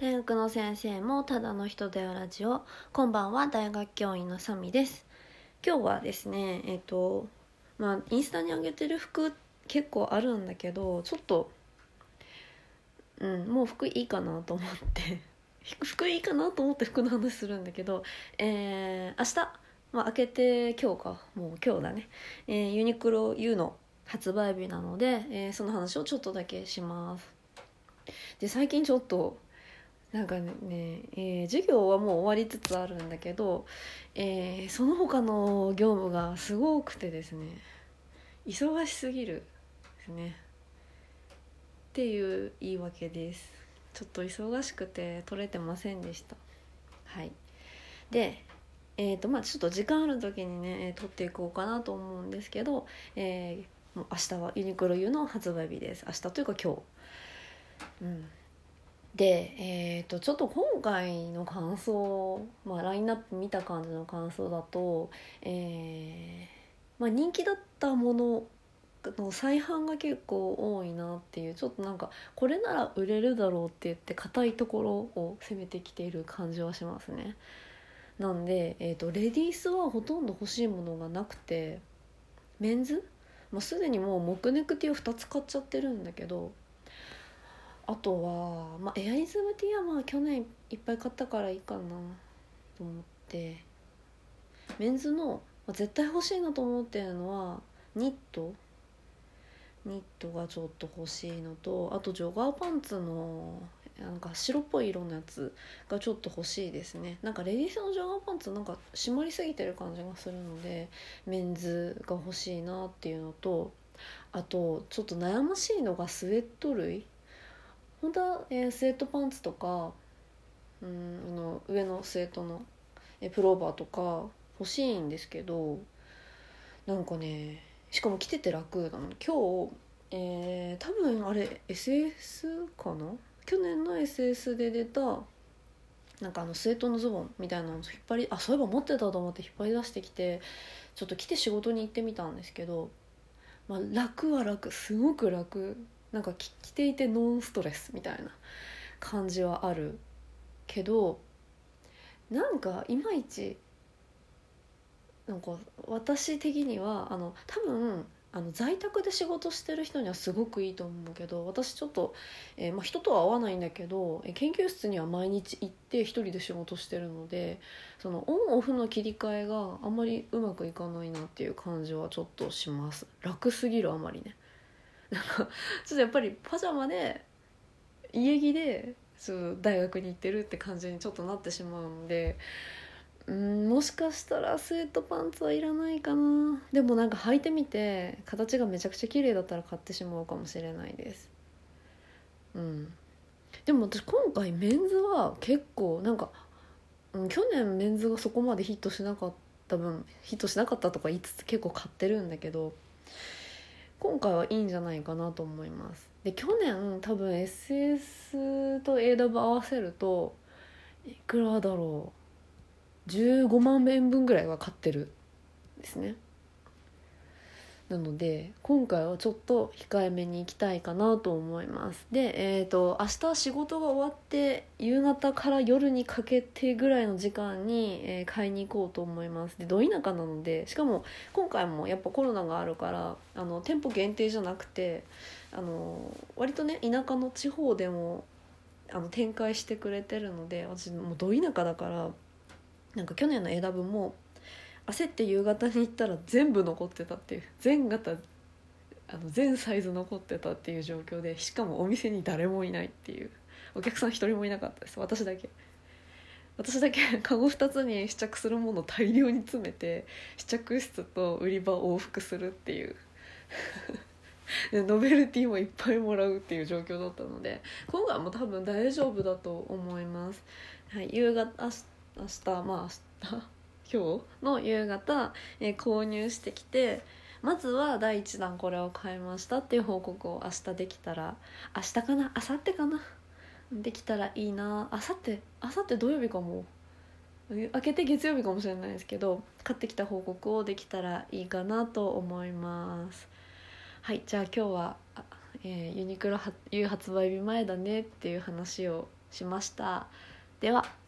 大学の先生もただの人だよラジオ。こんばんは大学教員のサミです。今日はですねえっ、とまあインスタに上げてる服結構あるんだけどちょっとうんもう服いいかなと思って。服いいかなと思って服の話するんだけどえー、明日まあ開けて今日か。もう今日だね、えー、ユニクロ U の発売日なので、えー、その話をちょっとだけします。で最近ちょっとなんかね、えー、授業はもう終わりつつあるんだけど、えー、その他の業務がすごくてですね忙しすぎるですね。っていう言い訳です。ちょっと忙しくて取れてませんでした。はい。でえーとまあ、ちょっと時間ある時にね撮っていこうかなと思うんですけど、えー、もう明日はユニクロ U の発売日です。明日というか今日。うん。で、えーと、ちょっと今回の感想、まあ、ラインナップ見た感じの感想だと、えーまあ、人気だったものの再販が結構多いなっていうちょっとなんかこれなら売れるだろうって言って硬いところを攻めてきている感じはしますね。なんで、えーと、レディースはほとんど欲しいものがなくてメンズ、まあ、すでにもうモクネクティを2つ買っちゃってるんだけどあとは、まあ、エアリズムティアは去年いっぱい買ったからいいかなと思って。メンズの、まあ、絶対欲しいなと思ってるのはニット。ニットがちょっと欲しいのとあとジョガーパンツのなんか白っぽい色のやつがちょっと欲しいですね。なんかレディースのジョガーパンツなんか締まりすぎてる感じがするのでメンズが欲しいなっていうのとあとちょっと悩ましいのがスウェット類。本当は、えー、スウェットパンツとかうんあの上のスウェットの、え、プローバーとか欲しいんですけどなんかねしかも着てて楽なの。今日えー、多分あれ SS かな？去年の SS で出たなんかあのスウェットのズボンみたいなのを引っ張りあそういえば持ってたと思って引っ張り出してきてちょっと着て仕事に行ってみたんですけど、まあ、楽は楽。すごく楽。なんか着ていてノンストレスみたいな感じはあるけどなんかいまいちなんか私的にはあの多分あの在宅で仕事してる人にはすごくいいと思うけど私ちょっと、えー、まあ、人とは会わないんだけど研究室には毎日行って一人で仕事してるのでそのオンオフの切り替えがあんまりうまくいかないなっていう感じはちょっとします。楽すぎるあまりね。なんかちょっとやっぱりパジャマで家着でそう大学に行ってるって感じにちょっとなってしまうのでうんもしかしたらスウェットパンツはいらないかな。でもなんか履いてみて形がめちゃくちゃ綺麗だったら買ってしまうかもしれないです。うん。でも私今回メンズは結構なんか、うん、去年メンズがそこまでヒットしなかった分ヒットしなかったとか言いつつ結構買ってるんだけど今回はいいんじゃないかなと思います。で去年多分 SS と AW 合わせるといくらだろう。15万円分ぐらいは買ってるですね。なので今回はちょっと控えめに行きたいかなと思います。でえっ、ー、と明日仕事が終わって夕方から夜にかけてぐらいの時間に、えー、買いに行こうと思います。でど田舎なのでしかも今回もやっぱコロナがあるからあの店舗限定じゃなくてあの割とね田舎の地方でもあの展開してくれてるので私もうど田舎だからなんか去年の枝分も焦って夕方に行ったら全部残ってたっていう全型あの全サイズ残ってたっていう状況でしかもお店に誰もいないっていうお客さん一人もいなかったです。私だけ。私だけカゴ2つに試着するものを大量に詰めて試着室と売り場を往復するっていう。でノベルティもいっぱいもらうっていう状況だったので今回も多分大丈夫だと思います、はい、夕方明日まあ明日今日の夕方、えー、購入してきてまずは第1弾これを買いましたっていう報告を明日できたら明日かな？明後日かな？できたらいいな。明後日明後日土曜日かも。明けて月曜日かもしれないですけど買ってきた報告をできたらいいかなと思います。はいじゃあ今日は、えー、ユニクロ U 発売日前だねっていう話をしました。では。